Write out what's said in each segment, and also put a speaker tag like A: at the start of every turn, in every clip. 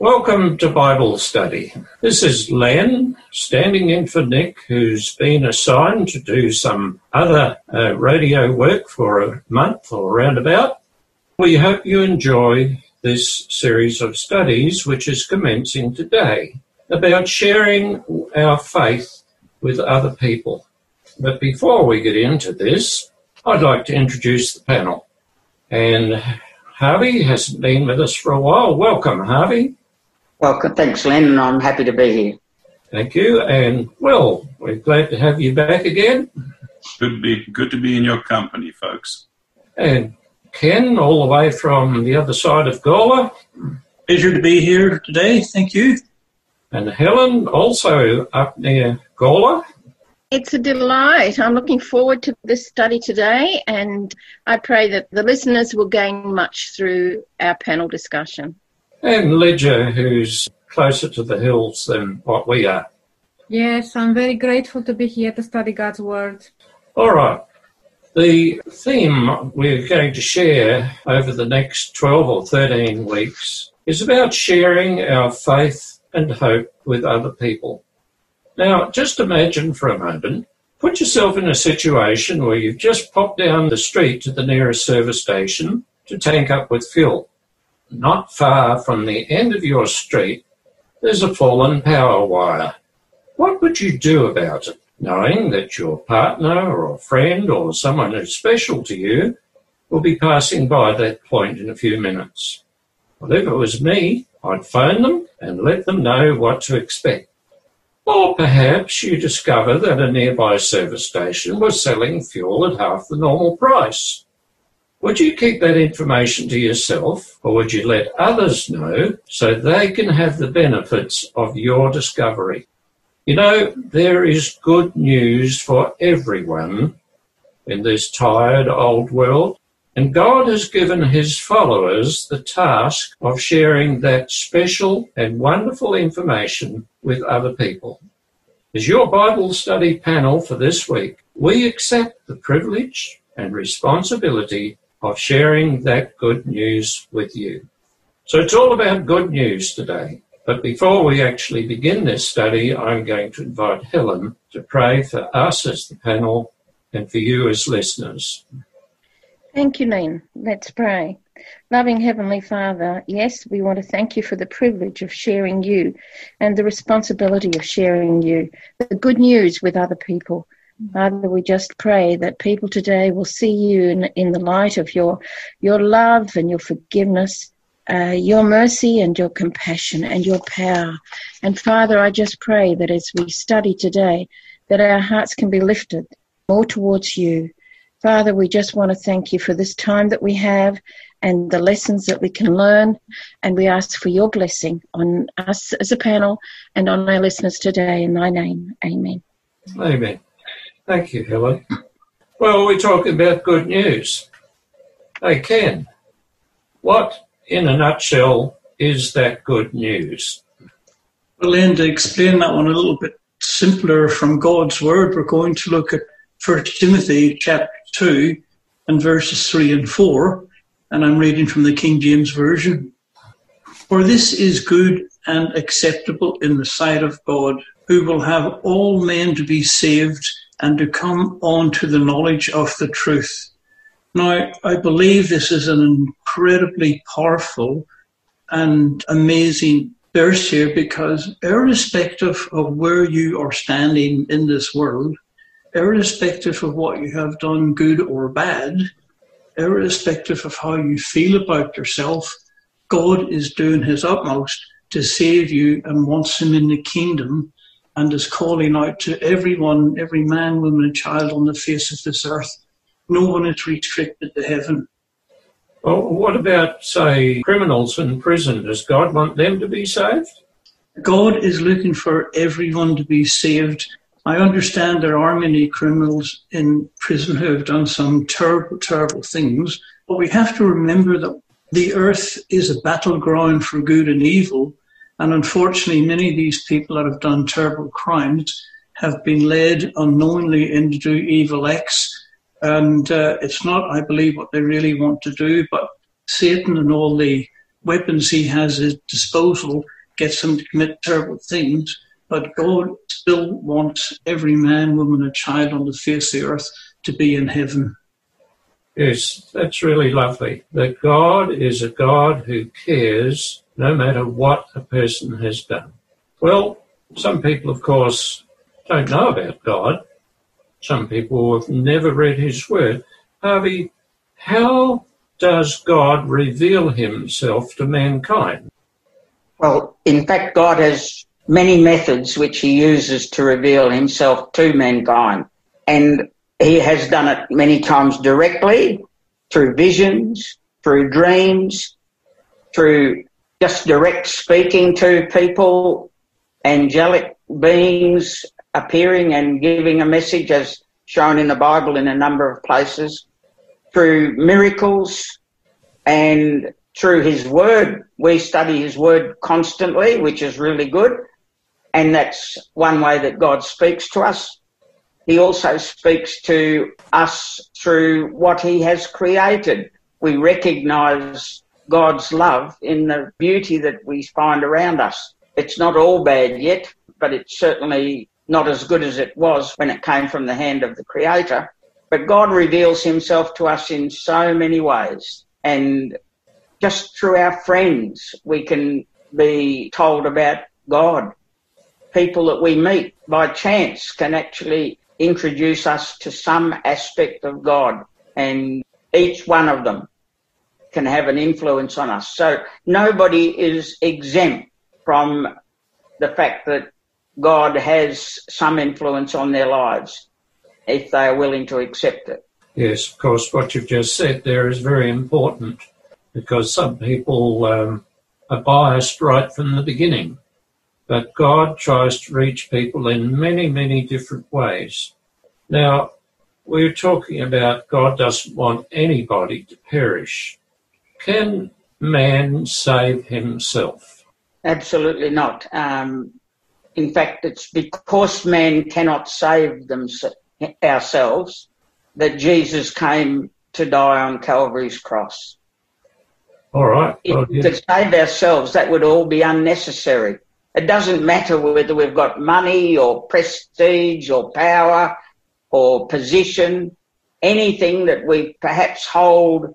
A: Welcome to Bible Study. This is Len standing in for Nick, who's been assigned to do some other uh, radio work for a month or roundabout. We hope you enjoy this series of studies, which is commencing today, about sharing our faith with other people. But before we get into this, I'd like to introduce the panel. And Harvey hasn't been with us for a while. Welcome, Harvey.
B: Welcome. Thanks, Len, and I'm happy to be here.
A: Thank you. And well, we're glad to have you back again.
C: Good to be, good to be in your company, folks.
A: And Ken, all the way from the other side of Gawler.
D: Pleasure to be here today. Thank you.
A: And Helen, also up near Gawler.
E: It's a delight. I'm looking forward to this study today, and I pray that the listeners will gain much through our panel discussion
A: and Lydia, who's closer to the hills than what we are.
F: Yes, I'm very grateful to be here to study God's Word.
A: All right. The theme we're going to share over the next 12 or 13 weeks is about sharing our faith and hope with other people. Now, just imagine for a moment, put yourself in a situation where you've just popped down the street to the nearest service station to tank up with fuel not far from the end of your street, there's a fallen power wire. What would you do about it, knowing that your partner or friend or someone who's special to you will be passing by that point in a few minutes? Well, if it was me, I'd phone them and let them know what to expect. Or perhaps you discover that a nearby service station was selling fuel at half the normal price. Would you keep that information to yourself or would you let others know so they can have the benefits of your discovery? You know, there is good news for everyone in this tired old world. And God has given his followers the task of sharing that special and wonderful information with other people. As your Bible study panel for this week, we accept the privilege and responsibility of sharing that good news with you. So it's all about good news today. But before we actually begin this study, I'm going to invite Helen to pray for us as the panel and for you as listeners.
E: Thank you, Len. Let's pray. Loving Heavenly Father, yes, we want to thank you for the privilege of sharing you and the responsibility of sharing you, the good news with other people. Father, we just pray that people today will see you in, in the light of your, your love and your forgiveness, uh, your mercy and your compassion and your power. And Father, I just pray that as we study today, that our hearts can be lifted more towards you. Father, we just want to thank you for this time that we have and the lessons that we can learn. And we ask for your blessing on us as a panel and on our listeners today. In thy name, amen.
A: Amen. Thank you, Helen. Well, we're talking about good news. Hey, Ken, what, in a nutshell, is that good news?
D: Well, Len, to explain that one a little bit simpler from God's Word, we're going to look at 1 Timothy chapter 2 and verses 3 and 4, and I'm reading from the King James Version. For this is good and acceptable in the sight of God, who will have all men to be saved and to come on to the knowledge of the truth. Now, I believe this is an incredibly powerful and amazing verse here because irrespective of where you are standing in this world, irrespective of what you have done good or bad, irrespective of how you feel about yourself, God is doing his utmost to save you and wants him in the kingdom and is calling out to everyone, every man, woman, and child on the face of this earth. No one is restricted to heaven.
A: Well, what about, say, criminals in prison? Does God want them to be saved?
D: God is looking for everyone to be saved. I understand there are many criminals in prison who have done some terrible, terrible things, but we have to remember that the earth is a battleground for good and evil, and unfortunately, many of these people that have done terrible crimes have been led unknowingly into evil acts. And uh, it's not, I believe, what they really want to do, but Satan and all the weapons he has at his disposal gets him to commit terrible things. But God still wants every man, woman, and child on the face of the earth to be in heaven.
A: Yes, that's really lovely. That God is a God who cares no matter what a person has done. Well, some people, of course, don't know about God. Some people have never read his word. Harvey, how does God reveal himself to mankind?
B: Well, in fact, God has many methods which he uses to reveal himself to mankind. And he has done it many times directly, through visions, through dreams, through just direct speaking to people, angelic beings appearing and giving a message as shown in the Bible in a number of places, through miracles and through his word. We study his word constantly, which is really good. And that's one way that God speaks to us. He also speaks to us through what he has created. We recognize God's love in the beauty that we find around us. It's not all bad yet, but it's certainly not as good as it was when it came from the hand of the Creator. But God reveals himself to us in so many ways. And just through our friends, we can be told about God. People that we meet by chance can actually introduce us to some aspect of God, and each one of them can have an influence on us. So nobody is exempt from the fact that God has some influence on their lives if they are willing to accept it.
A: Yes, of course, what you've just said there is very important because some people um, are biased right from the beginning. But God tries to reach people in many, many different ways. Now, we're talking about God doesn't want anybody to perish. Can man save himself?
B: Absolutely not. Um, in fact, it's because man cannot save themselves ourselves that Jesus came to die on Calvary's cross.
A: All right. Well,
B: if to save ourselves, that would all be unnecessary. It doesn't matter whether we've got money or prestige or power or position, anything that we perhaps hold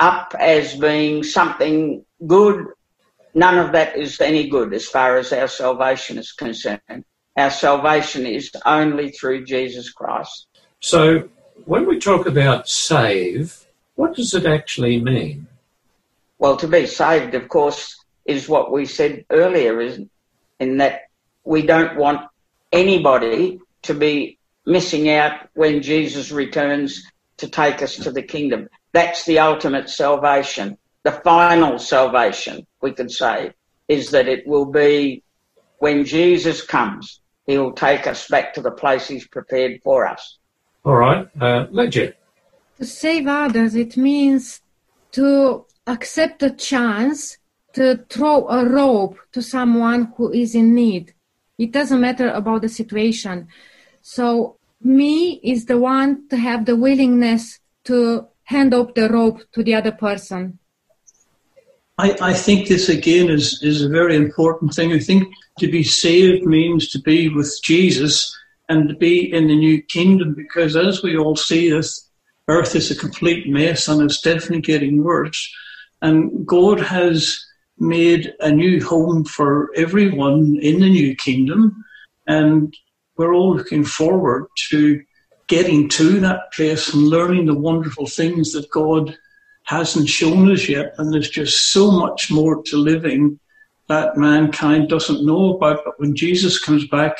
B: up as being something good, none of that is any good as far as our salvation is concerned. Our salvation is only through Jesus Christ.
A: So, when we talk about save, what does it actually mean?
B: Well, to be saved, of course, is what we said earlier, is in that we don't want anybody to be missing out when Jesus returns to take us to the kingdom. That's the ultimate salvation. The final salvation, we could say, is that it will be when Jesus comes, he will take us back to the place he's prepared for us.
A: All right, uh, Lydia.
F: To save others, it means to accept a chance to throw a rope to someone who is in need. It doesn't matter about the situation. So me is the one to have the willingness to hand up the rope to the other person.
D: I, I think this again is, is a very important thing. I think to be saved means to be with Jesus and to be in the new kingdom because as we all see this earth is a complete mess and it's definitely getting worse. And God has made a new home for everyone in the new kingdom. And we're all looking forward to getting to that place and learning the wonderful things that God hasn't shown us yet. And there's just so much more to living that mankind doesn't know about. But when Jesus comes back,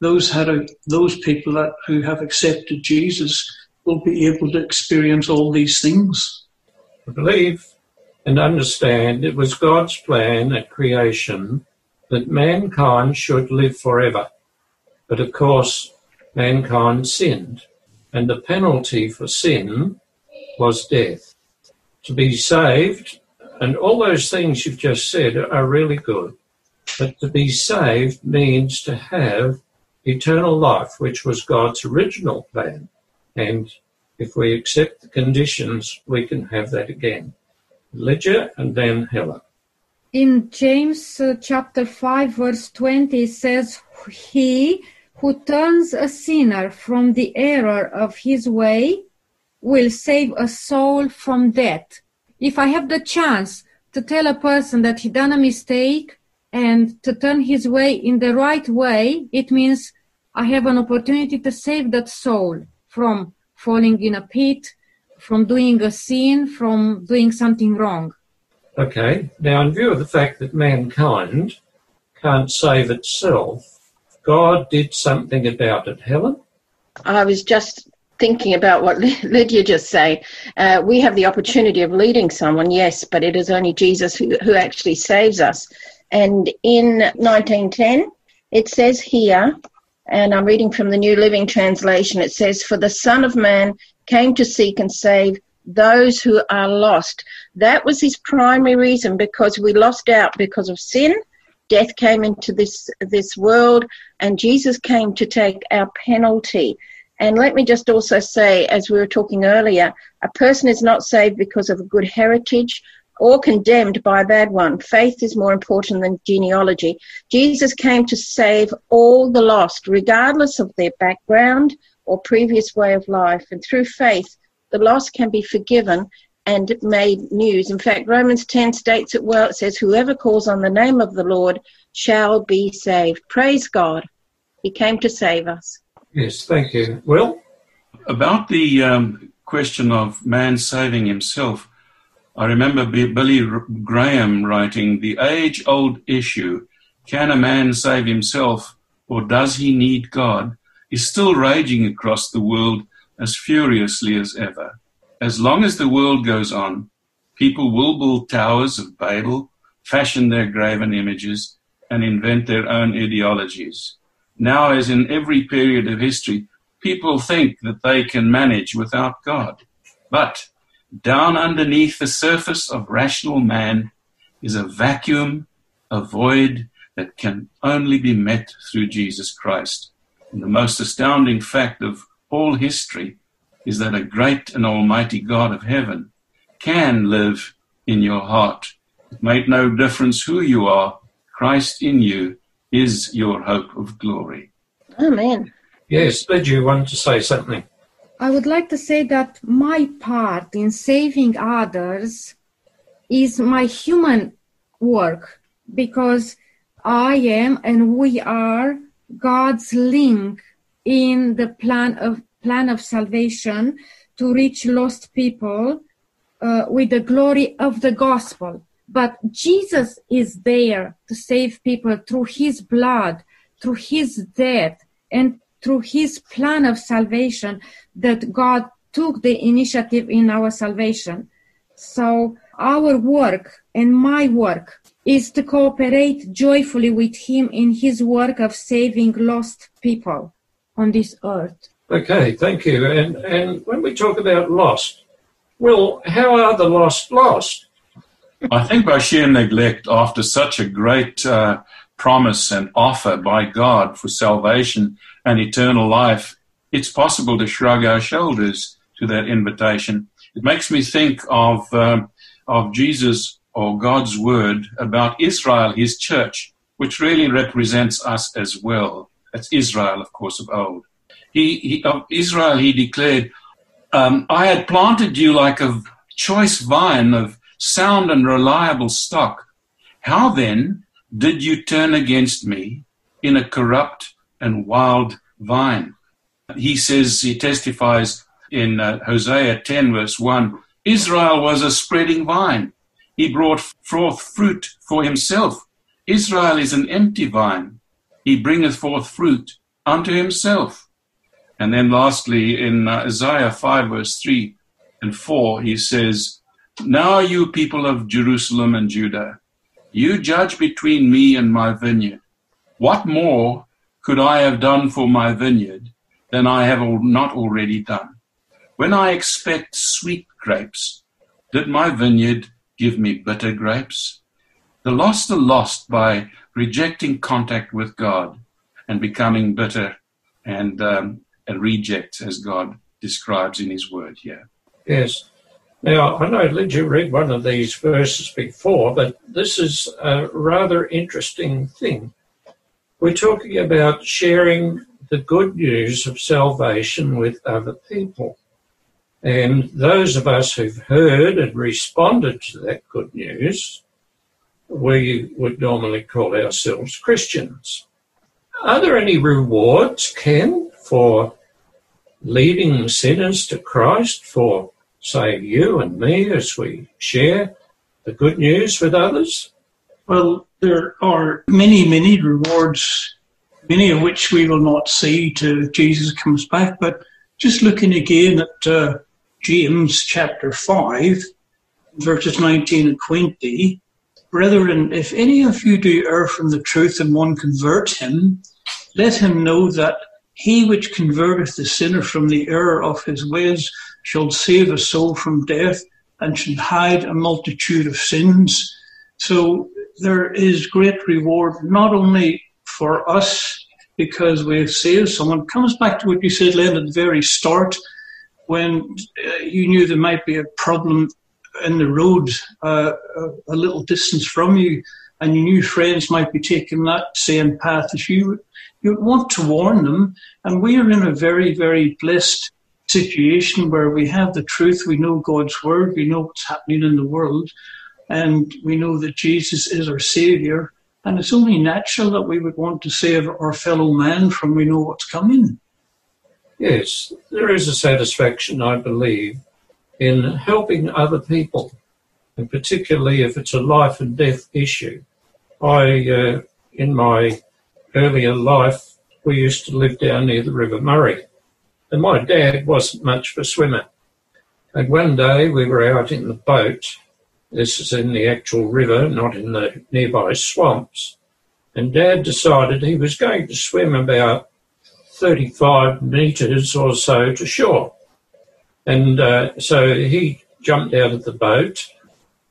D: those had a, those people that who have accepted Jesus will be able to experience all these things.
A: I believe and understand it was God's plan at creation that mankind should live forever. But of course, mankind sinned, and the penalty for sin was death. To be saved, and all those things you've just said are really good, but to be saved means to have eternal life, which was God's original plan. And if we accept the conditions, we can have that again. Lydia and then Helen.
F: in James uh, chapter 5 verse 20 it says he who turns a sinner from the error of his way will save a soul from death. If I have the chance to tell a person that he done a mistake and to turn his way in the right way, it means I have an opportunity to save that soul from falling in a pit, from doing a sin, from doing something wrong.
A: Okay, now in view of the fact that mankind can't save itself, God did something about it. Helen?
E: I was just thinking about what Lydia just said. Uh, we have the opportunity of leading someone, yes, but it is only Jesus who, who actually saves us. And in 1910, it says here, and I'm reading from the New Living Translation, it says, For the Son of Man came to seek and save those who are lost. That was his primary reason because we lost out because of sin. Death came into this, this world and Jesus came to take our penalty. And let me just also say, as we were talking earlier, a person is not saved because of a good heritage or condemned by a bad one. Faith is more important than genealogy. Jesus came to save all the lost, regardless of their background or previous way of life. And through faith, the lost can be forgiven and made news. In fact, Romans 10 states it well. It says, Whoever calls on the name of the Lord shall be saved. Praise God. He came to save us.
A: Yes, thank you. Will?
C: About the um, question of man saving himself, I remember Billy Graham writing the age old issue can a man save himself or does he need God? is still raging across the world as furiously as ever. As long as the world goes on, people will build towers of Babel, fashion their graven images, and invent their own ideologies. Now, as in every period of history, people think that they can manage without God. But down underneath the surface of rational man is a vacuum, a void that can only be met through Jesus Christ. And the most astounding fact of all history is that a great and almighty God of heaven can live in your heart. It made no difference who you are. Christ in you is your hope of glory.
E: Amen.
A: Yes, did you want to say something?
F: I would like to say that my part in saving others is my human work because I am and we are God's link in the plan of plan of salvation to reach lost people uh, with the glory of the gospel. But Jesus is there to save people through his blood, through his death, and through his plan of salvation that God took the initiative in our salvation. So our work and my work is to cooperate joyfully with him in his work of saving lost people on this earth.
A: Okay, thank you. And and when we talk about lost, well, how are the lost lost?
C: I think by sheer neglect, after such a great uh, promise and offer by God for salvation and eternal life, it's possible to shrug our shoulders to that invitation. It makes me think of um, of Jesus or God's word about Israel, His church, which really represents us as well. That's Israel, of course, of old he, he of Israel, he declared, um, I had planted you like a choice vine of sound and reliable stock. How then did you turn against me in a corrupt and wild vine? He says, he testifies in uh, Hosea 10, verse 1 Israel was a spreading vine. He brought forth fruit for himself. Israel is an empty vine. He bringeth forth fruit unto himself. And then lastly, in uh, Isaiah 5, verse 3 and 4, he says, Now you people of Jerusalem and Judah, you judge between me and my vineyard. What more could I have done for my vineyard than I have not already done? When I expect sweet grapes, did my vineyard give me bitter grapes? The lost are lost by rejecting contact with God and becoming bitter and um, and reject as God describes in His Word here.
A: Yes. Now, I know Lydia read one of these verses before, but this is a rather interesting thing. We're talking about sharing the good news of salvation with other people. And those of us who've heard and responded to that good news, we would normally call ourselves Christians. Are there any rewards, Ken, for leading sinners to Christ, for, say, you and me as we share the good news with others?
D: Well, there are many, many rewards, many of which we will not see till Jesus comes back. But just looking again at uh, James chapter 5, verses 19 and 20. Brethren, if any of you do err from the truth and one convert him, let him know that he which converteth the sinner from the error of his ways shall save a soul from death and shall hide a multitude of sins. So there is great reward not only for us because we've saved someone. Comes back to what you said, Len, at the very start when uh, you knew there might be a problem in the road uh, a, little distance from you, and you knew friends might be taking that same path as you, you want to warn them. And we are in a very, very blessed situation where we have the truth, we know God's word, we know what's happening in the world, and we know that Jesus is our Savior. And it's only natural that we would want to save our fellow man from we know what's coming.
A: Yes, there is a satisfaction, I believe, in helping other people, and particularly if it's a life and death issue. I, uh, in my earlier life, we used to live down near the River Murray, and my dad wasn't much of a swimmer. And one day we were out in the boat. This is in the actual river, not in the nearby swamps. And Dad decided he was going to swim about 35 metres or so to shore. And uh, so he jumped out of the boat.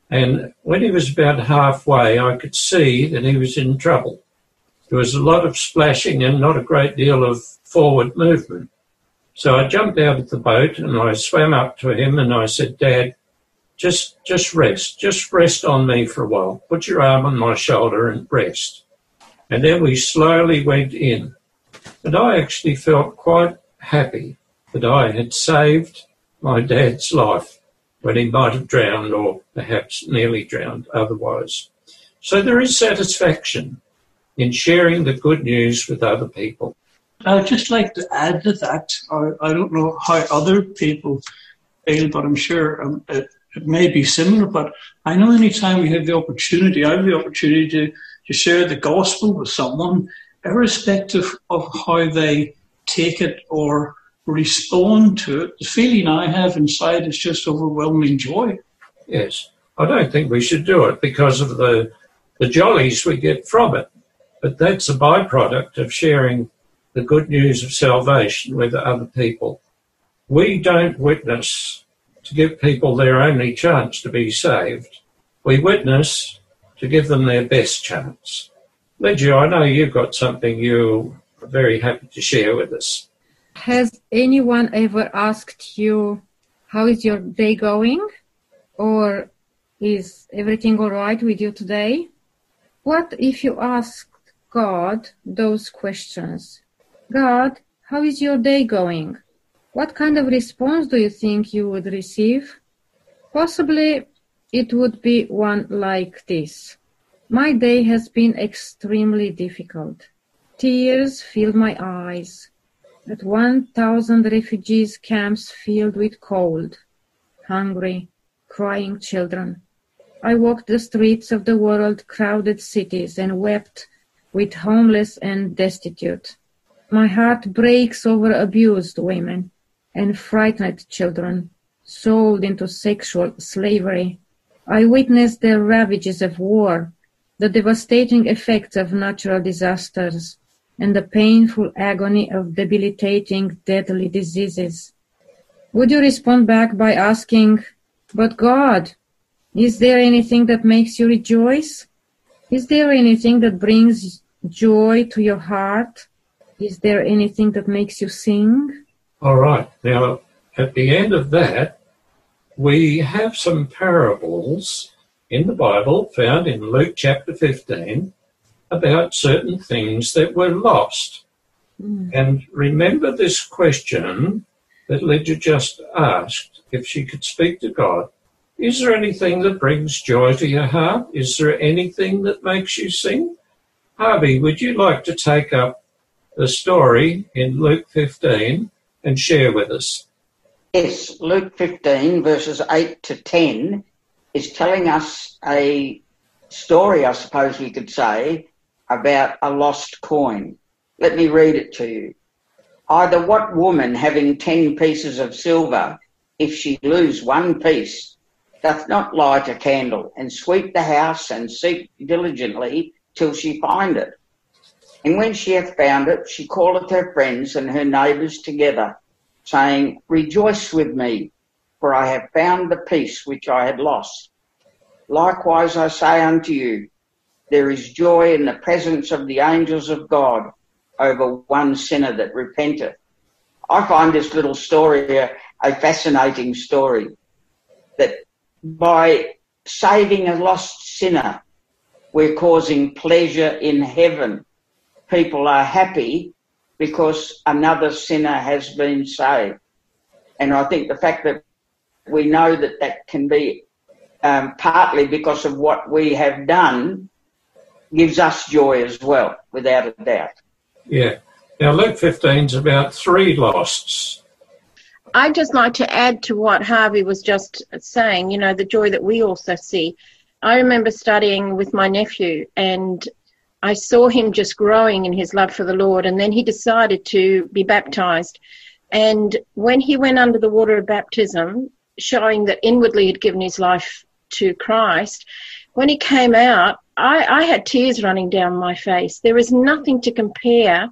A: And when he was about halfway, I could see that he was in trouble. There was a lot of splashing and not a great deal of forward movement. So I jumped out of the boat and I swam up to him and I said, Dad, just, just rest, just rest on me for a while. Put your arm on my shoulder and rest. And then we slowly went in. And I actually felt quite happy that I had saved my dad's life when he might have drowned or perhaps nearly drowned otherwise. So there is satisfaction in sharing the good news with other people.
D: I'd just like to add to that. I, I don't know how other people feel, but I'm sure um, it, it, may be similar. But I know anytime we have the opportunity, I have the opportunity to, to share the gospel with someone, irrespective of how they take it or respond to it, the feeling I have inside is just overwhelming joy.
A: Yes. I don't think we should do it because of the, the jollies we get from it. But that's a byproduct of sharing the good news of salvation with other people. We don't witness to give people their only chance to be saved. We witness to give them their best chance. Lydia, I know you've got something you are very happy to share with us.
F: Has anyone ever asked you, how is your day going? Or is everything all right with you today? What if you asked God those questions? God, how is your day going? What kind of response do you think you would receive? Possibly it would be one like this. My day has been extremely difficult. Tears filled my eyes. At 1,000 refugees camps filled with cold, hungry, crying children. I walked the streets of the world crowded cities and wept with homeless and destitute. My heart breaks over abused women and frightened children sold into sexual slavery. I witness the ravages of war the devastating effects of natural disasters, and the painful agony of debilitating deadly diseases. Would you respond back by asking, But God, is there anything that makes you rejoice? Is there anything that brings joy to your heart? Is there anything that makes you sing?
A: All right. Now, at the end of that, we have some parables in the Bible found in Luke chapter 15 about certain things that were lost. Hmm. And remember this question that Lydia just asked if she could speak to God. Is there anything that brings joy to your heart? Is there anything that makes you sing? Harvey, would you like to take up the story in Luke 15 and share with us?
B: Yes, Luke 15, verses 8 to 10, is telling us a story, I suppose we could say, about a lost coin. Let me read it to you. Either what woman having ten pieces of silver, if she lose one piece, doth not light a candle and sweep the house and seek diligently till she find it? And when she hath found it, she calleth her friends and her neighbours together, saying, Rejoice with me, for I have found the piece which I had lost. Likewise I say unto you, there is joy in the presence of the angels of God over one sinner that repenteth. I find this little story a, a fascinating story that by saving a lost sinner, we're causing pleasure in heaven. People are happy because another sinner has been saved. And I think the fact that we know that that can be um, partly because of what we have done gives us joy as well, without a doubt.
A: Yeah. Now, Luke 15 is about three losts.
E: I'd just like to add to what Harvey was just saying, you know, the joy that we also see. I remember studying with my nephew and I saw him just growing in his love for the Lord and then he decided to be baptized. And when he went under the water of baptism, showing that inwardly he'd given his life to Christ, when he came out, I, I had tears running down my face. There is nothing to compare.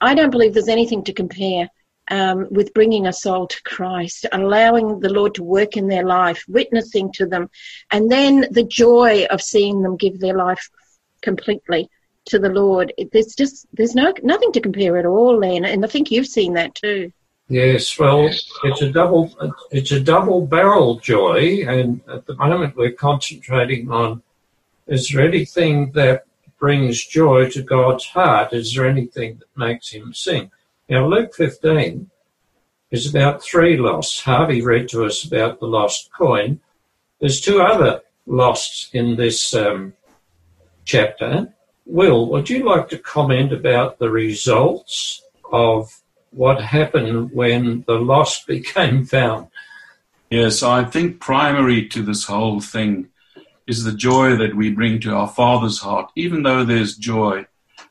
E: I don't believe there's anything to compare um, with bringing a soul to Christ, allowing the Lord to work in their life, witnessing to them, and then the joy of seeing them give their life completely to the Lord. There's just there's no nothing to compare at all, Len, and I think you've seen that too.
A: Yes, well, it's a double it's a double barrel joy, and at the moment we're concentrating on is there anything that brings joy to God's heart? Is there anything that makes him sing? Now, Luke 15 is about three losts. Harvey read to us about the lost coin. There's two other losts in this um, chapter. Will, would you like to comment about the results of what happened when the lost became found?
C: Yes, I think primary to this whole thing is the joy that we bring to our Father's heart, even though there's joy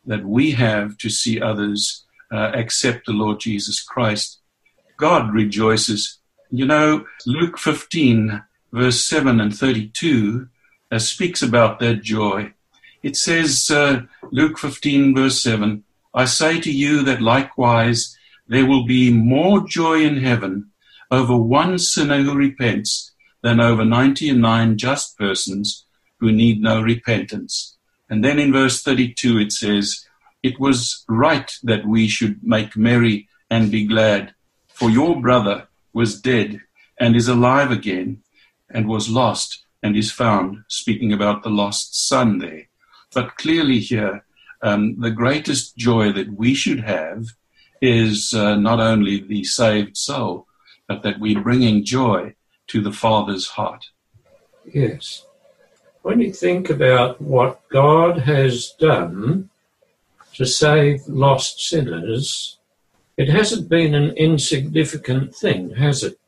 C: that we have to see others uh, accept the Lord Jesus Christ. God rejoices. You know, Luke 15, verse 7 and 32, uh, speaks about that joy. It says, uh, Luke 15, verse 7, I say to you that likewise there will be more joy in heaven over one sinner who repents than over 99 just persons who need no repentance. And then in verse 32 it says, It was right that we should make merry and be glad, for your brother was dead and is alive again, and was lost and is found, speaking about the lost son there. But clearly here, um, the greatest joy that we should have is uh, not only the saved soul, but that we're bringing joy to the Father's heart.
A: Yes. When you think about what God has done to save lost sinners, it hasn't been an insignificant thing, has it?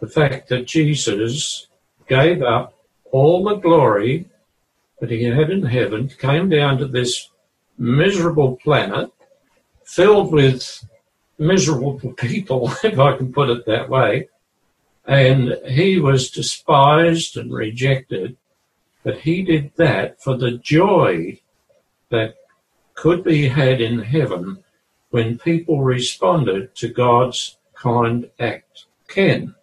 A: The fact that Jesus gave up all the glory that he had in heaven, came down to this miserable planet filled with miserable people, if I can put it that way, and he was despised and rejected, but he did that for the joy that could be had in heaven when people responded to God's kind act. Ken.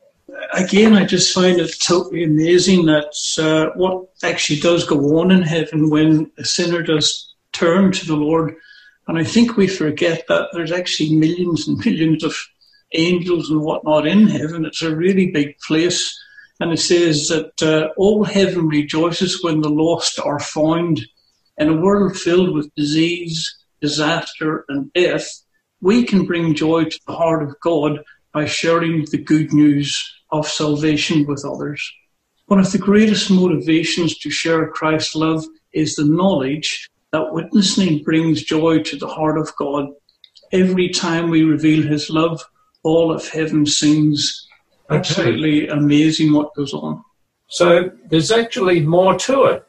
D: Again, I just find it totally amazing that uh, what actually does go on in heaven when a sinner does turn to the Lord. And I think we forget that there's actually millions and millions of angels and whatnot in heaven. It's a really big place. And it says that uh, all heaven rejoices when the lost are found. In a world filled with disease, disaster, and death, we can bring joy to the heart of God by sharing the good news of salvation with others. One of the greatest motivations to share Christ's love is the knowledge that witnessing brings joy to the heart of God. Every time we reveal his love, all of heaven sings.
A: Okay.
D: Absolutely amazing what goes on.
A: So there's actually more to it.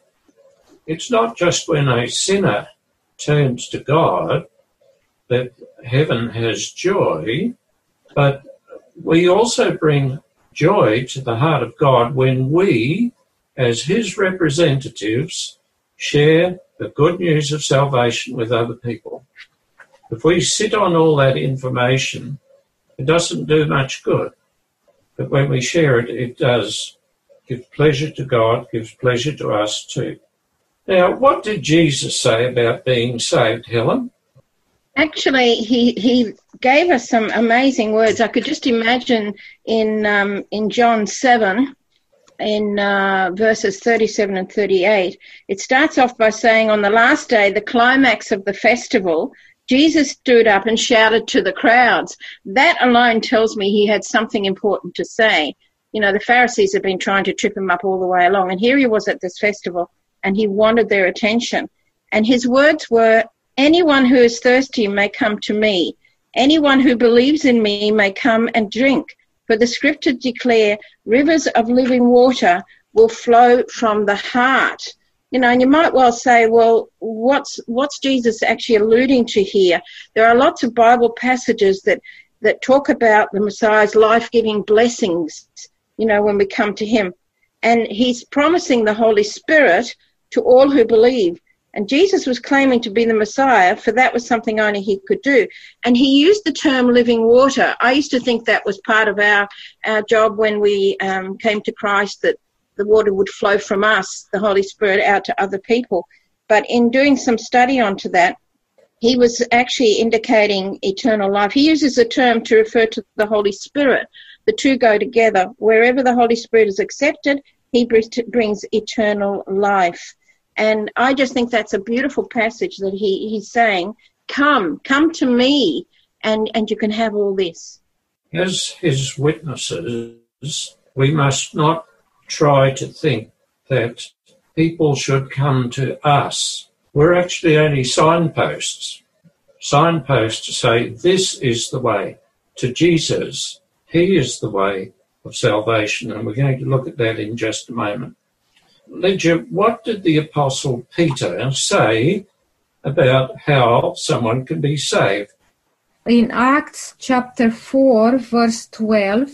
A: It's not just when a sinner turns to God that heaven has joy, but we also bring joy to the heart of God when we, as His representatives, share the good news of salvation with other people. If we sit on all that information, it doesn't do much good. But when we share it, it does give pleasure to God, gives pleasure to us too. Now, what did Jesus say about being saved, Helen?
E: Actually, he, he gave us some amazing words. I could just imagine in um, in John seven, in uh, verses thirty-seven and thirty-eight, it starts off by saying, "On the last day, the climax of the festival, Jesus stood up and shouted to the crowds." That alone tells me he had something important to say. You know, the Pharisees had been trying to trip him up all the way along, and here he was at this festival, and he wanted their attention. And his words were, Anyone who is thirsty may come to me. Anyone who believes in me may come and drink. For the scriptures declare rivers of living water will flow from the heart. You know, and you might well say, well, what's what's Jesus actually alluding to here? There are lots of Bible passages that that talk about the Messiah's life-giving blessings. You know, when we come to Him, and He's promising the Holy Spirit to all who believe. And Jesus was claiming to be the Messiah, for that was something only he could do. And he used the term living water. I used to think that was part of our, our job when we um, came to Christ, that the water would flow from us, the Holy Spirit, out to other people. But in doing some study onto that, he was actually indicating eternal life. He uses a term to refer to the Holy Spirit. The two go together. Wherever the Holy Spirit is accepted, he brings eternal life. And I just think that's a beautiful passage that he, he's saying, come, come to me and, and you can have all this.
A: As his witnesses, we must not try to think that people should come to us. We're actually only signposts. Signposts to say, this is the way to Jesus. He is the way of salvation. And we're going to look at that in just a moment. Lydia, what did the Apostle Peter say about how someone can be saved?
F: In Acts chapter 4, verse 12,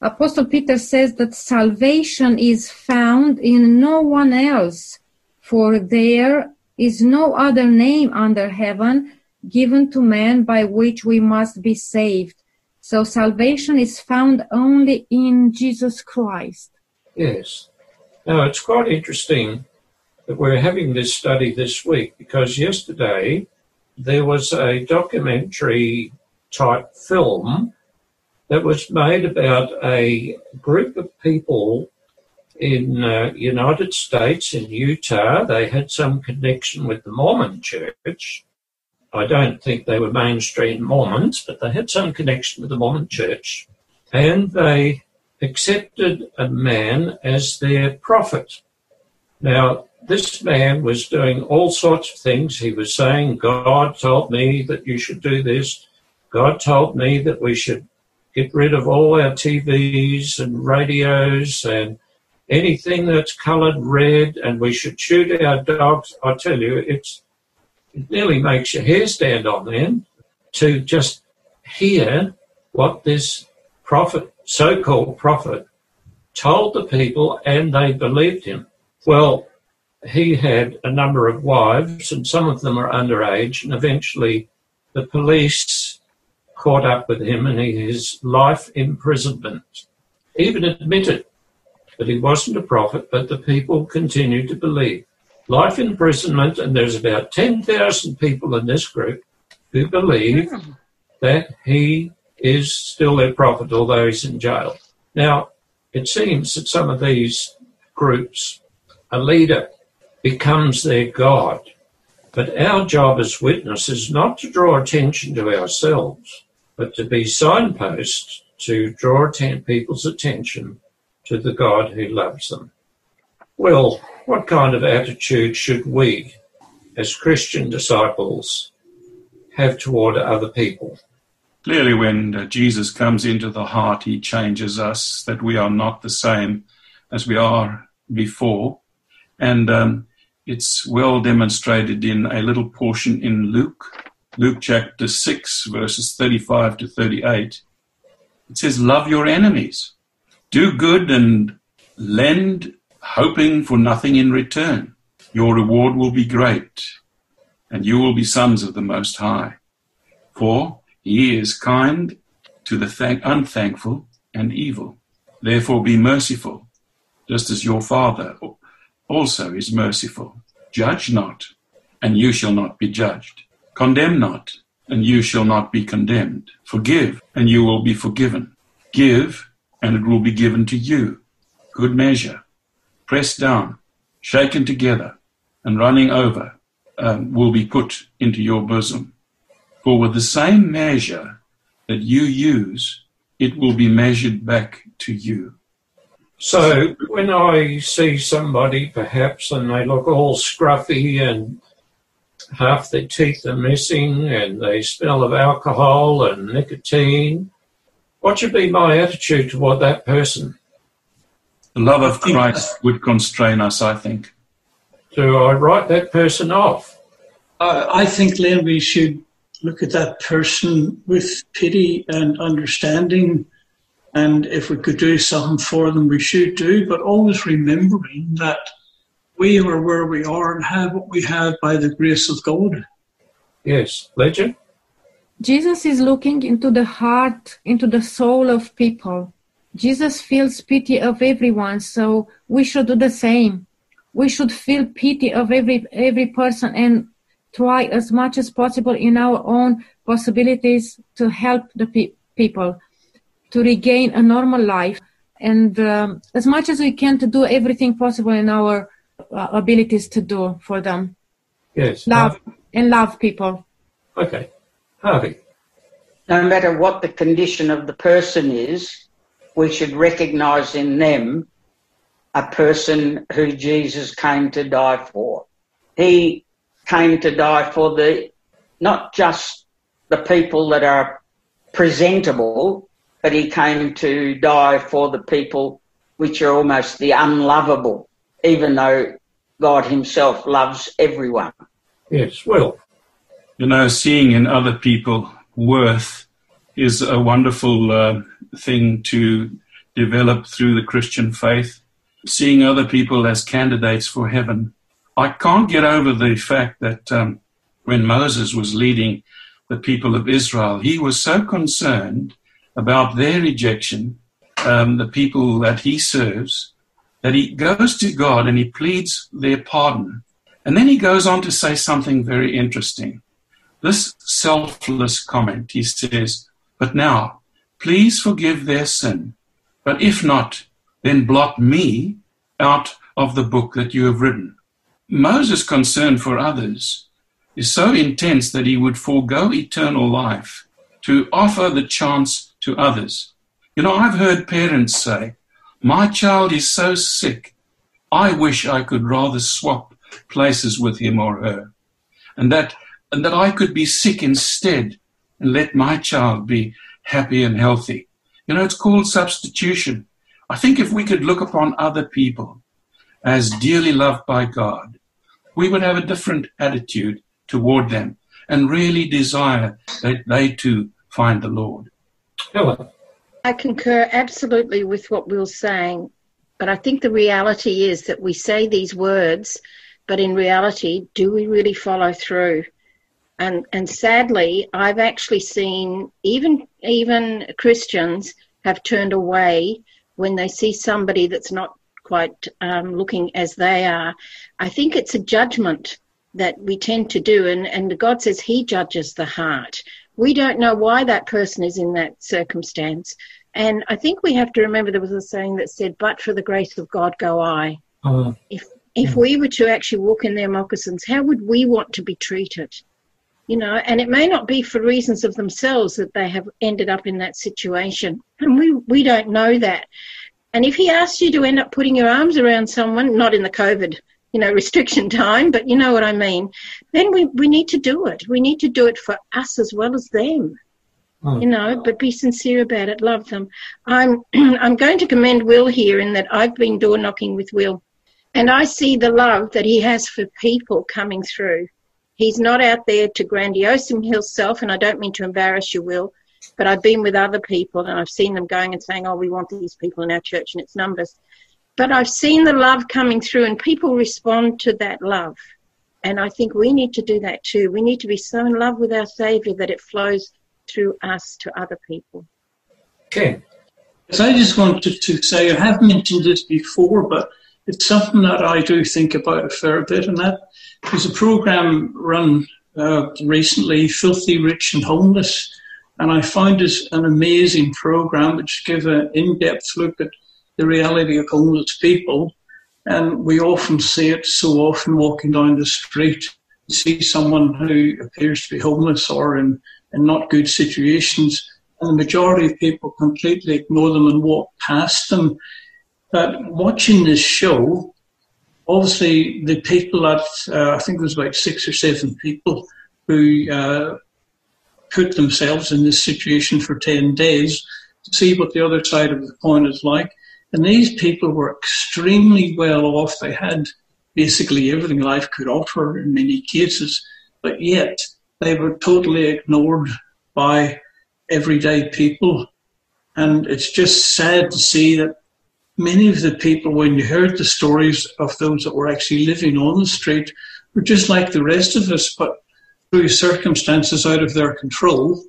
F: Apostle Peter says that salvation is found in no one else, for there is no other name under heaven given to men by which we must be saved. So salvation is found only in Jesus Christ.
A: Yes. Now, it's quite interesting that we're having this study this week because yesterday there was a documentary type film that was made about a group of people in uh, United States in Utah. They had some connection with the Mormon Church. I don't think they were mainstream Mormons, but they had some connection with the Mormon Church, and they accepted a man as their prophet. Now, this man was doing all sorts of things. He was saying, God told me that you should do this. God told me that we should get rid of all our TVs and radios and anything that's coloured red, and we should shoot our dogs. I tell you, it's it nearly makes your hair stand on end to just hear what this prophet so called prophet told the people and they believed him. Well, he had a number of wives and some of them were underage and eventually the police caught up with him and he, his life imprisonment. Even admitted that he wasn't a prophet, but the people continued to believe. Life imprisonment, and there's about 10,000 people in this group who believe hmm. that he is still their prophet, although he's in jail. Now, it seems that some of these groups, a leader becomes their God. But our job as witnesses is not to draw attention to ourselves, but to be signposts to draw atten- people's attention to the God who loves them. Well, what kind of attitude should we, as Christian disciples, have toward other people?
C: Clearly, when uh, Jesus comes into the heart, he changes us, that we are not the same as we are before. And um, it's well demonstrated in a little portion in Luke, Luke chapter 6, verses 35 to 38. It says, Love your enemies, do good and lend, hoping for nothing in return. Your reward will be great, and you will be sons of the Most High. For he is kind to the thank- unthankful and evil. Therefore be merciful, just as your Father also is merciful. Judge not, and you shall not be judged. Condemn not, and you shall not be condemned. Forgive, and you will be forgiven. Give, and it will be given to you. Good measure, pressed down, shaken together, and running over, um, will be put into your bosom. For with the same measure that you use, it will be measured back to you.
A: So when I see somebody perhaps and they look all scruffy and half their teeth are missing and they smell of alcohol and nicotine, what should be my attitude toward that person?
C: The love of Christ would constrain us, I think.
A: Do I write that person off?
D: Uh, I think, Len, we should look at that person with pity and understanding. And if we could do something for them, we should do, but always remembering that we are where we are and have what we have by the grace of God.
A: Yes. Lydia?
F: Jesus is looking into the heart, into the soul of people. Jesus feels pity of everyone, so we should do the same. We should feel pity of every every person and try as much as possible in our own possibilities to help the pe- people to regain a normal life and um, as much as we can to do everything possible in our uh, abilities to do for them
A: Yes.
F: love and love people
A: Okay. Harvey.
B: No matter what the condition of the person is, we should recognize in them a person who Jesus came to die for. He came to die for the, not just the people that are presentable, but he came to die for the people which are almost the unlovable, even though God himself loves everyone.
A: Yes. Well,
C: You know, seeing in other people worth is a wonderful uh, thing to develop through the Christian faith. Seeing other people as candidates for heaven. I can't get over the fact that um, when Moses was leading the people of Israel, he was so concerned about their rejection, um, the people that he serves, that he goes to God and he pleads their pardon. And then he goes on to say something very interesting. This selfless comment, he says, But now, please forgive their sin. But if not, then blot me out of the book that you have written. Moses' concern for others is so intense that he would forego eternal life to offer the chance to others. You know, I've heard parents say, My child is so sick, I wish I could rather swap places with him or her. And that and that I could be sick instead and let my child be happy and healthy. You know, it's called substitution. I think if we could look upon other people as dearly loved by God, we would have a different attitude toward them and really desire that they too find the Lord.
A: Helen.
E: I concur absolutely with what Will's saying, but I think the reality is that we say these words, but in reality, do we really follow through? And and sadly, I've actually seen even even Christians have turned away when they see somebody that's not quite um, looking as they are. I think it's a judgment that we tend to do, and and God says He judges the heart. We don't know why that person is in that circumstance. And I think we have to remember there was a saying that said, But for the grace of God go I.
A: Uh,
E: If if we were to actually walk in their moccasins, how would we want to be treated? You know, and it may not be for reasons of themselves that they have ended up in that situation. And we, we don't know that. And if he asks you to end up putting your arms around someone, not in the COVID, you know, restriction time, but you know what I mean, then we, we need to do it. We need to do it for us as well as them.
A: Hmm.
E: You know, but be sincere about it. Love them. I'm I'm going to commend Will here in that I've been door knocking with Will, and I see the love that he has for people coming through. He's not out there to grandiose himself, and I don't mean to embarrass you, Will, but I've been with other people and I've seen them going and saying, "Oh, we want these people in our church," and it's numbers. But I've seen the love coming through, and people respond to that love. And I think we need to do that too. We need to be so in love with our Saviour that it flows through us to other people.
A: okay.
D: So I just wanted to say, I have mentioned this before, but it's something that I do think about a fair bit, and that there's a program run uh, recently, Filthy Rich and Homeless, and I found this an amazing program which gives an in-depth look at the reality of homeless people, and we often see it so often walking down the street, you see someone who appears to be homeless or in, in not good situations, and the majority of people completely ignore them and walk past them. But watching this show, obviously the people that uh, I think there was about six or seven people who uh, put themselves in this situation for ten days to see what the other side of the coin is like. And these people were extremely well off. They had basically everything life could offer in many cases, but yet they were totally ignored by everyday people. And it's just sad to see that many of the people, when you heard the stories of those that were actually living on the street, were just like the rest of us, but through circumstances out of their control,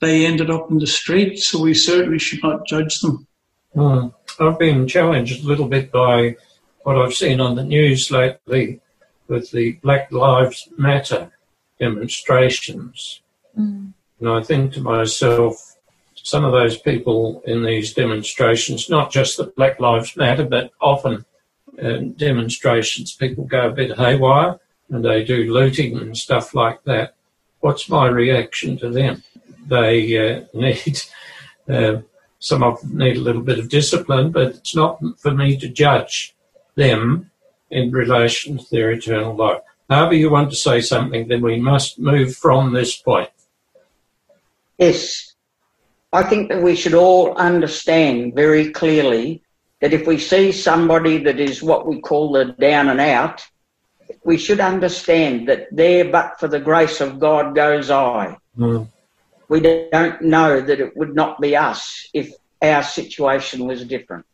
D: they ended up in the street. So we certainly should not judge them.
A: Hmm. I've been challenged a little bit by what I've seen on the news lately with the Black Lives Matter demonstrations. And I think to myself, some of those people in these demonstrations, not just the Black Lives Matter, but often uh, demonstrations, people go a bit haywire and they do looting and stuff like that. What's my reaction to them? They uh, need, uh, some of them need a little bit of discipline, but it's not for me to judge them in relation to their eternal life. However, you want to say something, then we must move from this point.
B: Yes, I think that we should all understand very clearly that if we see somebody that is what we call the down and out, we should understand that there but for the grace of God goes I.
A: Hmm.
B: We don't know that it would not be us if our situation was different.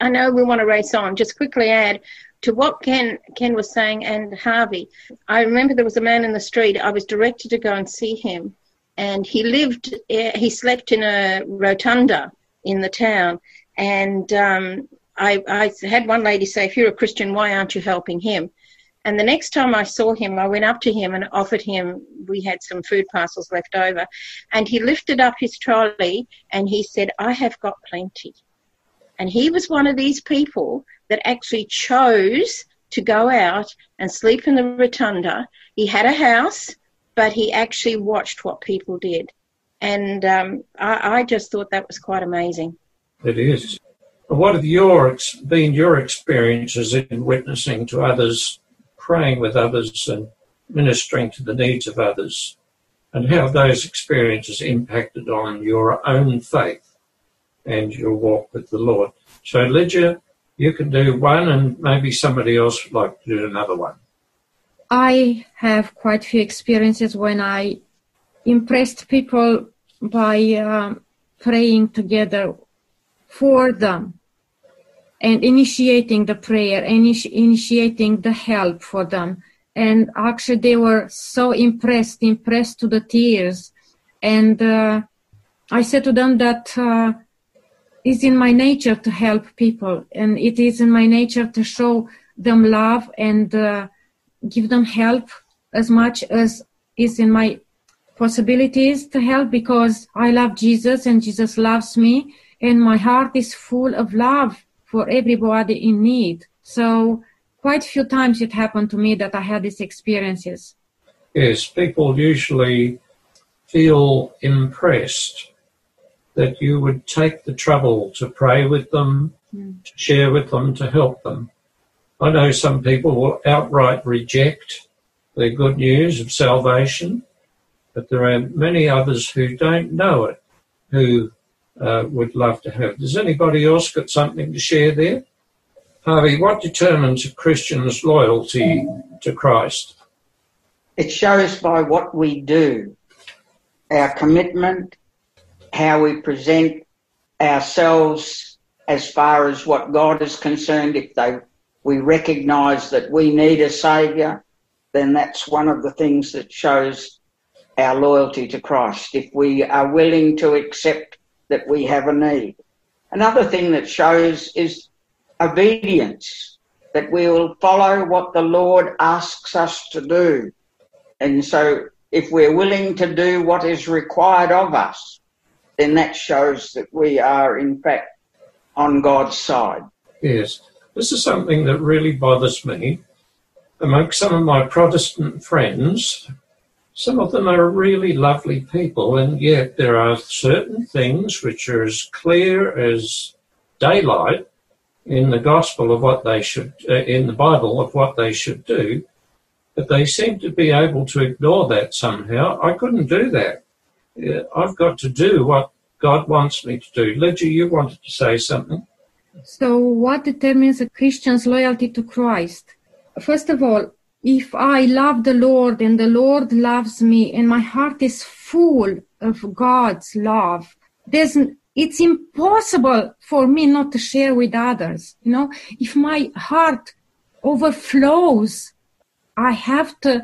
E: I know we want to race on. Just quickly add to what Ken Ken was saying and Harvey. I remember there was a man in the street. I was directed to go and see him, and he lived. eh, He slept in a rotunda in the town, and um, I, I had one lady say, "If you're a Christian, why aren't you helping him?" And the next time I saw him, I went up to him and offered him, we had some food parcels left over. And he lifted up his trolley and he said, I have got plenty. And he was one of these people that actually chose to go out and sleep in the rotunda. He had a house, but he actually watched what people did. And um, I, I just thought that was quite amazing.
A: It is. What have your been your experiences in witnessing to others, praying with others, and ministering to the needs of others? And how those experiences impacted on your own faith and your walk with the Lord? So, Lydia, you can do one, and maybe somebody else would like to do another one.
F: I have quite a few experiences when I impressed people by um, praying together for them and initiating the prayer, initi- initiating the help for them. And actually, they were so impressed, impressed to the tears. And uh, I said to them that uh, it's in my nature to help people, and it is in my nature to show them love and uh, give them help as much as is in my possibilities to help because I love Jesus and Jesus loves me and my heart is full of love for everybody in need. So quite a few times it happened to me that I had these experiences.
A: Yes, people usually feel impressed that you would take the trouble to pray with them,
F: Mm.
A: to share with them, to help them. I know some people will outright reject the good news of salvation, but there are many others who don't know it, who uh, would love to have. Does anybody else got something to share there? Harvey, what determines a Christian's loyalty to Christ?
B: It shows by what we do, our commitment, how we present ourselves as far as what God is concerned. If they, we recognize that we need a savior, then that's one of the things that shows our loyalty to Christ. If we are willing to accept that we have a need. Another thing that shows is obedience, that we will follow what the Lord asks us to do. And so if we're willing to do what is required of us, then that shows that we are in fact on God's side.
A: Yes, this is something that really bothers me. Amongst some of my Protestant friends, some of them are really lovely people, and yet there are certain things which are as clear as daylight in the gospel of what they should, uh, in the Bible of what they should do, but they seem to be able to ignore that somehow. I couldn't do that. I've got to do what God wants me to do. Lydia, you wanted to say something?
F: So what determines a Christian's loyalty to Christ? First of all, if I love the Lord and the Lord loves me and my heart is full of God's love, there's, it's impossible for me not to share with others. You know, if my heart overflows, I have to,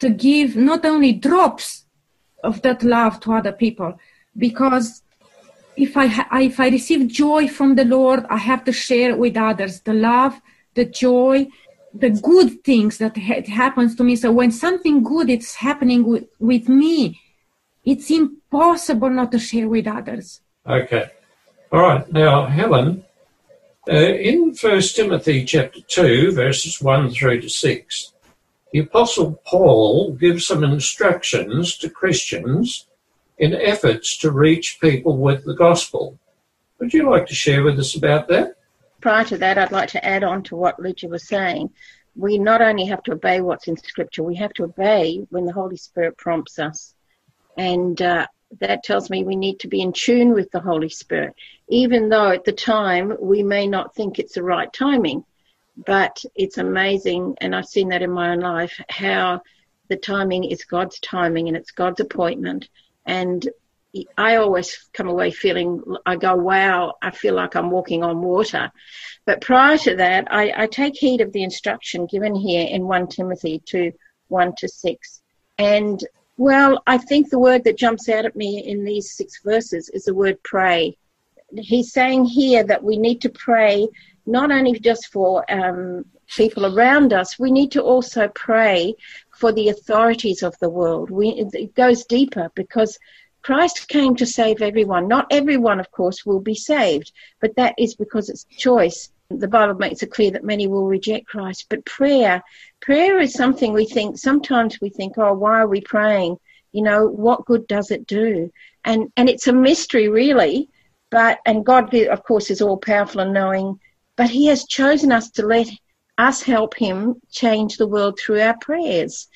F: to give not only drops of that love to other people because if I, if I receive joy from the Lord, I have to share with others the love, the joy, the good things that ha- happens to me. So when something good is happening with, with me, it's impossible not to share with others.
A: Okay. All right. Now, Helen, uh, in First Timothy chapter 2, verses 1 through to 6, the Apostle Paul gives some instructions to Christians in efforts to reach people with the gospel. Would you like to share with us about that?
E: Prior to that, I'd like to add on to what Lydia was saying. We not only have to obey what's in Scripture, we have to obey when the Holy Spirit prompts us. And uh, that tells me we need to be in tune with the Holy Spirit, even though at the time we may not think it's the right timing. But it's amazing, and I've seen that in my own life, how the timing is God's timing and it's God's appointment. And I always come away feeling, I go, wow, I feel like I'm walking on water. But prior to that, I, I take heed of the instruction given here in 1 Timothy 2 1 to 6. And well, I think the word that jumps out at me in these six verses is the word pray. He's saying here that we need to pray not only just for um, people around us, we need to also pray for the authorities of the world. We, it goes deeper because Christ came to save everyone. Not everyone, of course, will be saved, but that is because it's choice. The Bible makes it clear that many will reject Christ. But prayer, prayer is something we think, sometimes we think, oh, why are we praying? You know, what good does it do? And, and it's a mystery, really. But, and God, of course, is all powerful and knowing, but He has chosen us to let us help Him change the world through our prayers.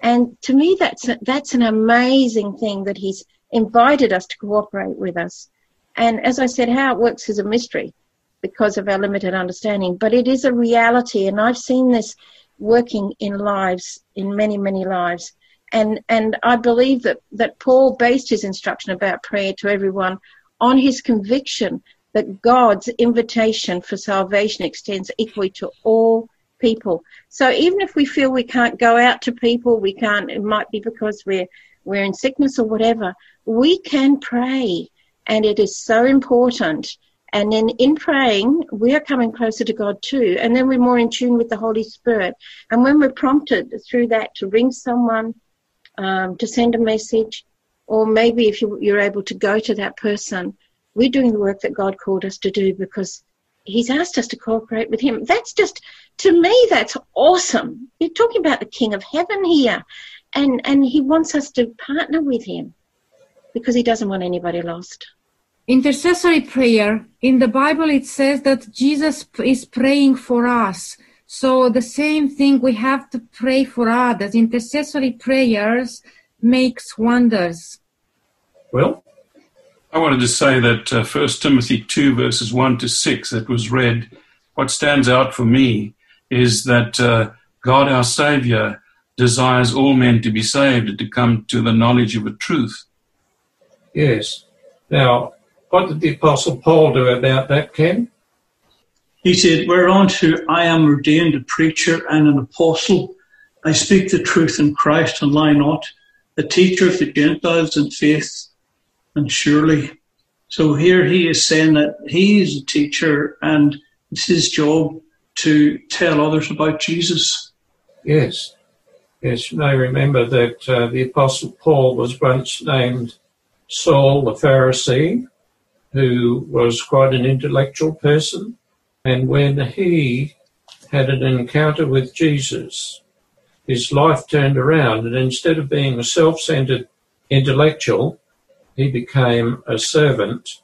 E: And to me, that's, a, that's an amazing thing that He's invited us to cooperate with us. And as I said, how it works is a mystery because of our limited understanding, but it is a reality. And I've seen this working in lives, in many, many lives. And, and I believe that, that Paul based his instruction about prayer to everyone on his conviction that God's invitation for salvation extends equally to all people. So even if we feel we can't go out to people, we can't, it might be because we're, we're in sickness or whatever, we can pray. And it is so important. And then in praying, we are coming closer to God too. And then we're more in tune with the Holy Spirit. And when we're prompted through that to ring someone um, to send a message, or maybe if you, you're able to go to that person, we're doing the work that God called us to do because He's asked us to cooperate with Him. That's just, to me, that's awesome. You're talking about the King of Heaven here, and, and He wants us to partner with Him because He doesn't want anybody lost.
F: Intercessory prayer. In the Bible, it says that Jesus is praying for us. So the same thing, we have to pray for others. Intercessory prayers makes wonders.
A: Well,
C: I wanted to say that uh, 1 Timothy 2, verses 1 to 6, that was read, what stands out for me is that uh, God, our Savior, desires all men to be saved and to come to the knowledge of the truth.
A: Yes. Now, what did the Apostle Paul do about that, Ken?
D: He said, Whereunto I am ordained a preacher and an apostle. I speak the truth in Christ and lie not, a teacher of the Gentiles in faith and surely. So here he is saying that he is a teacher and it's his job to tell others about Jesus.
A: Yes. Yes, you may remember that uh, the Apostle Paul was once named Saul the Pharisee, who was quite an intellectual person. And when he had an encounter with Jesus, his life turned around. And instead of being a self centered intellectual, he became a servant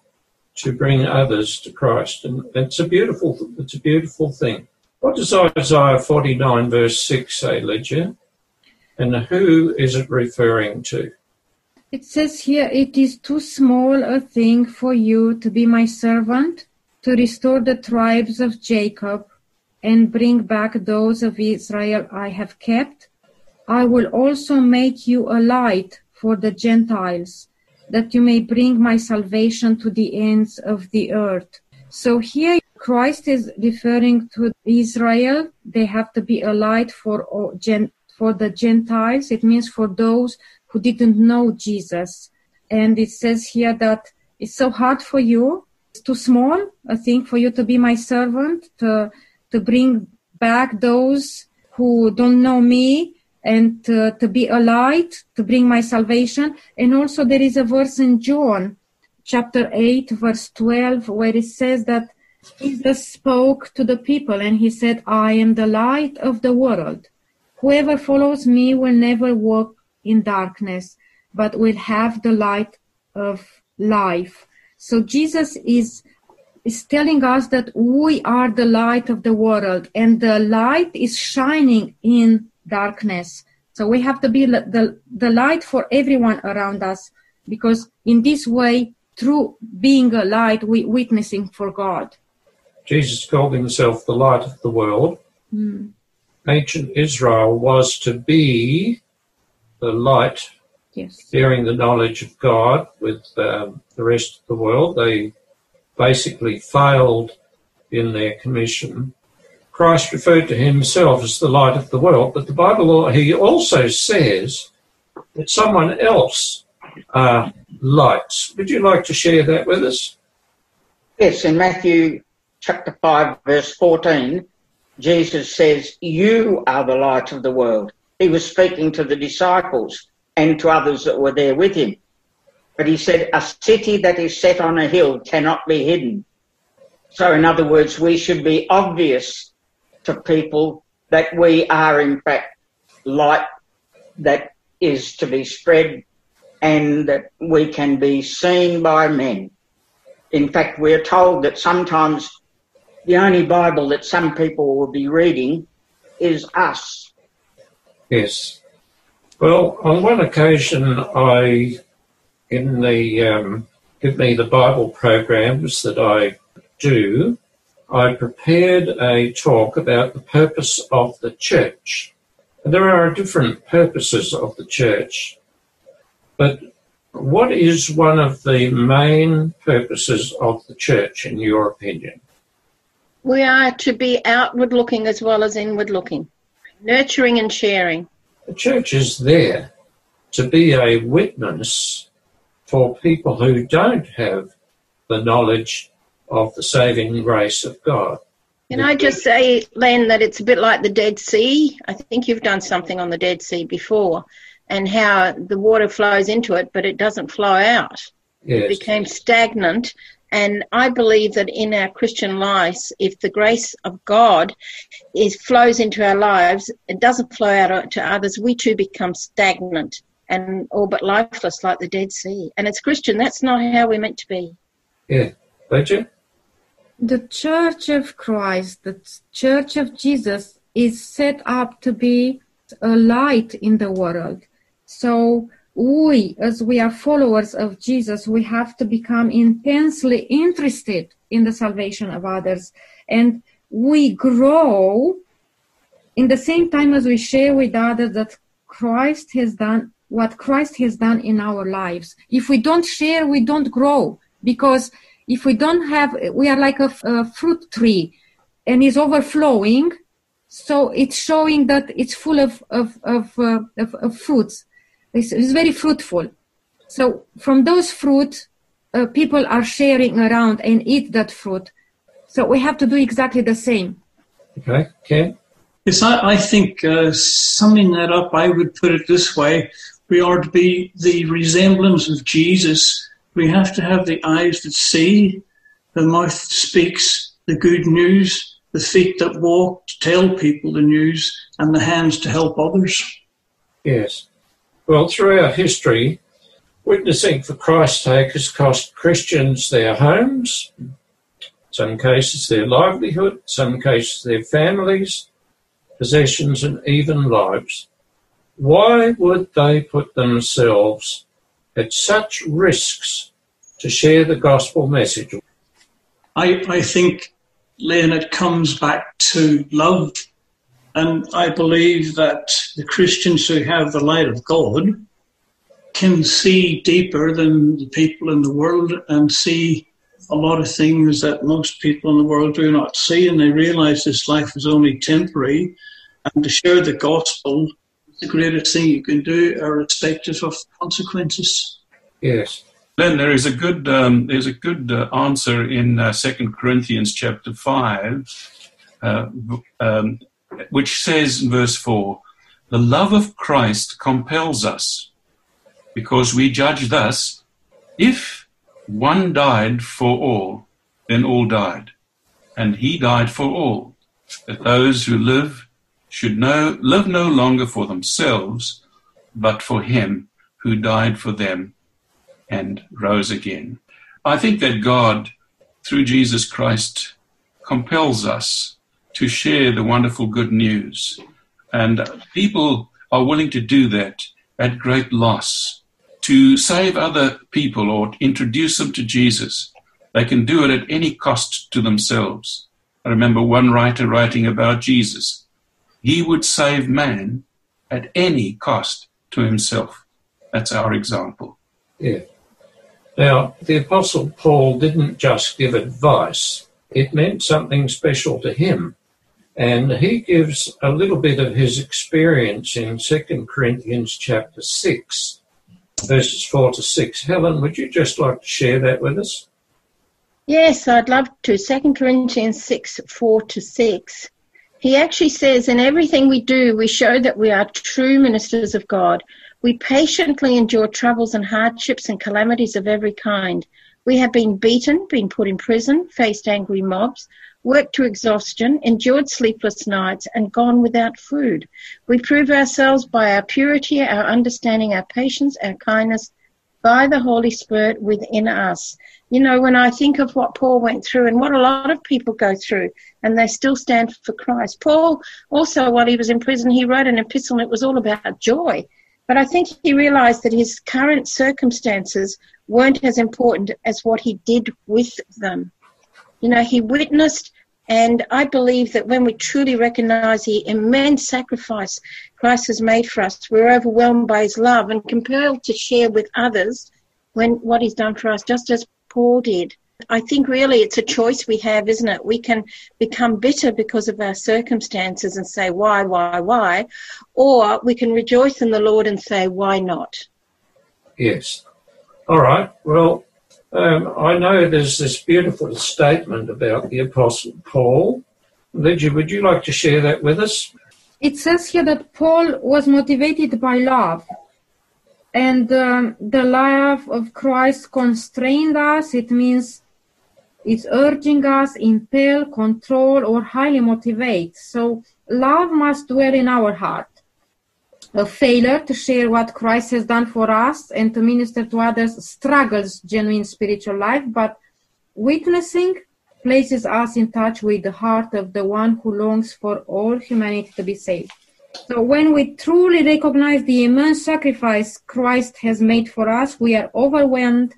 A: to bring others to Christ. And it's a beautiful, it's a beautiful thing. What does Isaiah 49 verse 6 say, Lydia? And who is it referring to?
F: It says here, it is too small a thing for you to be my servant, to restore the tribes of Jacob and bring back those of Israel I have kept. I will also make you a light for the Gentiles, that you may bring my salvation to the ends of the earth. So here Christ is referring to Israel. They have to be a light for for the Gentiles. It means for those who didn't know Jesus. And it says here that it's so hard for you. It's too small, a thing for you to be my servant, to, to bring back those who don't know me and to, to be a light, to bring my salvation. And also there is a verse in John chapter 8 verse 12 where it says that Jesus spoke to the people and he said, I am the light of the world. Whoever follows me will never walk in darkness, but will have the light of life. So Jesus is is telling us that we are the light of the world and the light is shining in darkness. So we have to be the, the light for everyone around us because in this way, through being a light, we witnessing for God.
A: Jesus called himself the light of the world. Hmm. Ancient Israel was to be the light
F: Yes.
A: sharing the knowledge of God with um, the rest of the world. They basically failed in their commission. Christ referred to himself as the light of the world, but the Bible, he also says that someone else are lights. Would you like to share that with us?
B: Yes, in Matthew chapter 5, verse 14, Jesus says, You are the light of the world. He was speaking to the disciples and to others that were there with him. But he said, A city that is set on a hill cannot be hidden. So, in other words, we should be obvious to people that we are, in fact, light that is to be spread and that we can be seen by men. In fact, we're told that sometimes the only Bible that some people will be reading is us.
A: Yes. Well, on one occasion, I, in the um, Give Me the Bible programs that I do, I prepared a talk about the purpose of the church. And there are different purposes of the church. But what is one of the main purposes of the church, in your opinion?
E: We are to be outward looking as well as inward looking, nurturing and sharing.
A: The church is there to be a witness for people who don't have the knowledge of the saving grace of God.
E: Can I just say, Len, that it's a bit like the Dead Sea? I think you've done something on the Dead Sea before. and how the water flows into it, but it doesn't flow out. It
A: Yes.
E: became stagnant. And I believe that in our Christian lives, if the grace of God is flows into our lives, it doesn't flow out to others, we too become stagnant and all but lifeless like the Dead Sea. And it's Christian, that's not how we're meant to be.
A: Yeah. Lydia?
F: The Church of Christ, the Church of Jesus, is set up to be a light in the world. So we, as we are followers of Jesus, we have to become intensely interested in the salvation of others. And we grow in the same time as we share with others that Christ has done what Christ has done in our lives. If we don't share, we don't grow because if we don't have, we are like a, a fruit tree and is overflowing. So it's showing that it's full of, of, of, uh, of, of fruits. It's, it's very fruitful. So from those fruit, uh, people are sharing around and eat that fruit. So we have to do exactly the same.
A: Okay. Ken?
D: Yes, I, I think uh, summing that up, I would put it this way. We are to be the resemblance of Jesus. We have to have the eyes that see, the mouth that speaks the good news, the feet that walk to tell people the news, and the hands to help others.
A: Yes. Well, throughout history, witnessing for Christ's sake has cost Christians their homes, some cases their livelihood, some cases their families, possessions, and even lives. Why would they put themselves at such risks to share the gospel message?
D: I, I think, Lynn, it comes back to love. And I believe that the Christians who have the light of God can see deeper than the people in the world and see a lot of things that most people in the world do not see. And they realize this life is only temporary. And to share the gospel is the greatest thing you can do, irrespective of consequences.
A: Yes.
C: Then there is a good um, there's a good uh, answer in uh, Second Corinthians chapter five, uh, um, which says in verse four, "The love of Christ compels us, because we judge thus: if one died for all, then all died, and He died for all, that those who live should no, live no longer for themselves, but for Him who died for them." and rose again. I think that God, through Jesus Christ, compels us to share the wonderful good news. And people are willing to do that at great loss. To save other people or introduce them to Jesus, they can do it at any cost to themselves. I remember one writer writing about Jesus. He would save man at any cost to himself. That's our example.
A: Yeah. Now, the Apostle Paul didn't just give advice, it meant something special to him. And he gives a little bit of his experience in 2 Corinthians chapter 6, verses 4 to 6. Helen, would you just like to share that with us?
E: Yes, I'd love to. 2 Corinthians 6 4 to 6. He actually says, In everything we do, we show that we are true ministers of God. We patiently endure troubles and hardships and calamities of every kind. We have been beaten, been put in prison, faced angry mobs, worked to exhaustion, endured sleepless nights, and gone without food. We prove ourselves by our purity, our understanding, our patience, our kindness, by the Holy Spirit within us. You know, when I think of what Paul went through and what a lot of people go through, and they still stand for Christ. Paul also, while he was in prison, he wrote an epistle and it was all about joy. But I think he realized that his current circumstances weren't as important as what he did with them. You know, he witnessed, and I believe that when we truly recognize the immense sacrifice Christ has made for us, we're overwhelmed by his love and compelled to share with others when what he's done for us, just as Paul did. I think really it's a choice we have, isn't it? We can become bitter because of our circumstances and say, why, why, why? Or we can rejoice in the Lord and say, why not?
A: Yes. All right. Well, um, I know there's this beautiful statement about the Apostle Paul. Lydia, would you like to share that with us?
F: It says here that Paul was motivated by love. and um, the love of Christ constrained us. It means it's urging us, impel, control, or highly motivate. So love must dwell in our heart. A failure to share what Christ has done for us and to minister to others struggles genuine spiritual life, but witnessing places us in touch with the heart of the one who longs for all humanity to be saved. So when we truly recognize the immense sacrifice Christ has made for us, we are overwhelmed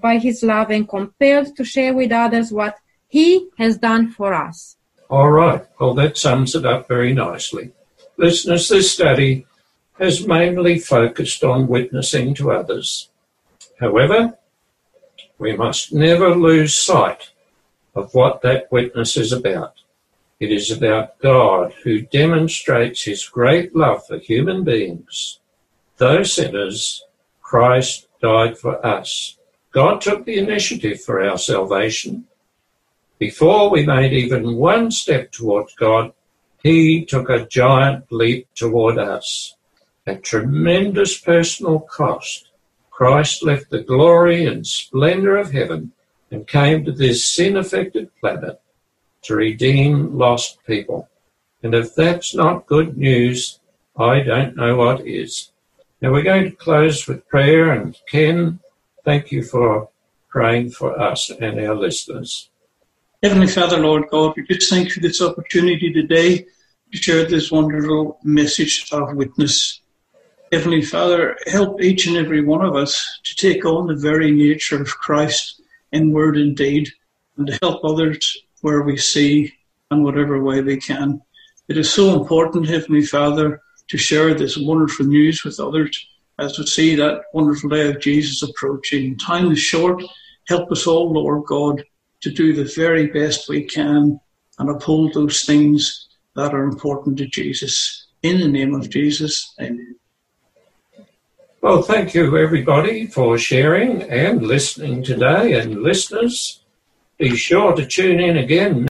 F: by his love and compelled to share with others what he has done for us.
A: All right. Well, that sums it up very nicely. Listeners, this study has mainly focused on witnessing to others. However, we must never lose sight of what that witness is about. It is about God who demonstrates his great love for human beings. Though sinners, Christ died for us. God took the initiative for our salvation. Before we made even one step towards God, he took a giant leap toward us. At tremendous personal cost, Christ left the glory and splendor of heaven and came to this sin affected planet to redeem lost people. And if that's not good news, I don't know what is. Now we're going to close with prayer and Ken, thank you for praying for us and our listeners.
D: Heavenly Father, Lord God, we just thank you for this opportunity today to share this wonderful message of witness. Heavenly Father, help each and every one of us to take on the very nature of Christ in word and deed and to help others where we see and whatever way we can. It is so important, Heavenly Father, to share this wonderful news with others as we see that wonderful day of Jesus approaching. Time is short. Help us all, Lord God, to do the very best we can and uphold those things that are important to Jesus. In the name of Jesus, amen.
A: Well, thank you everybody for sharing and listening today and listeners. Be sure to tune in again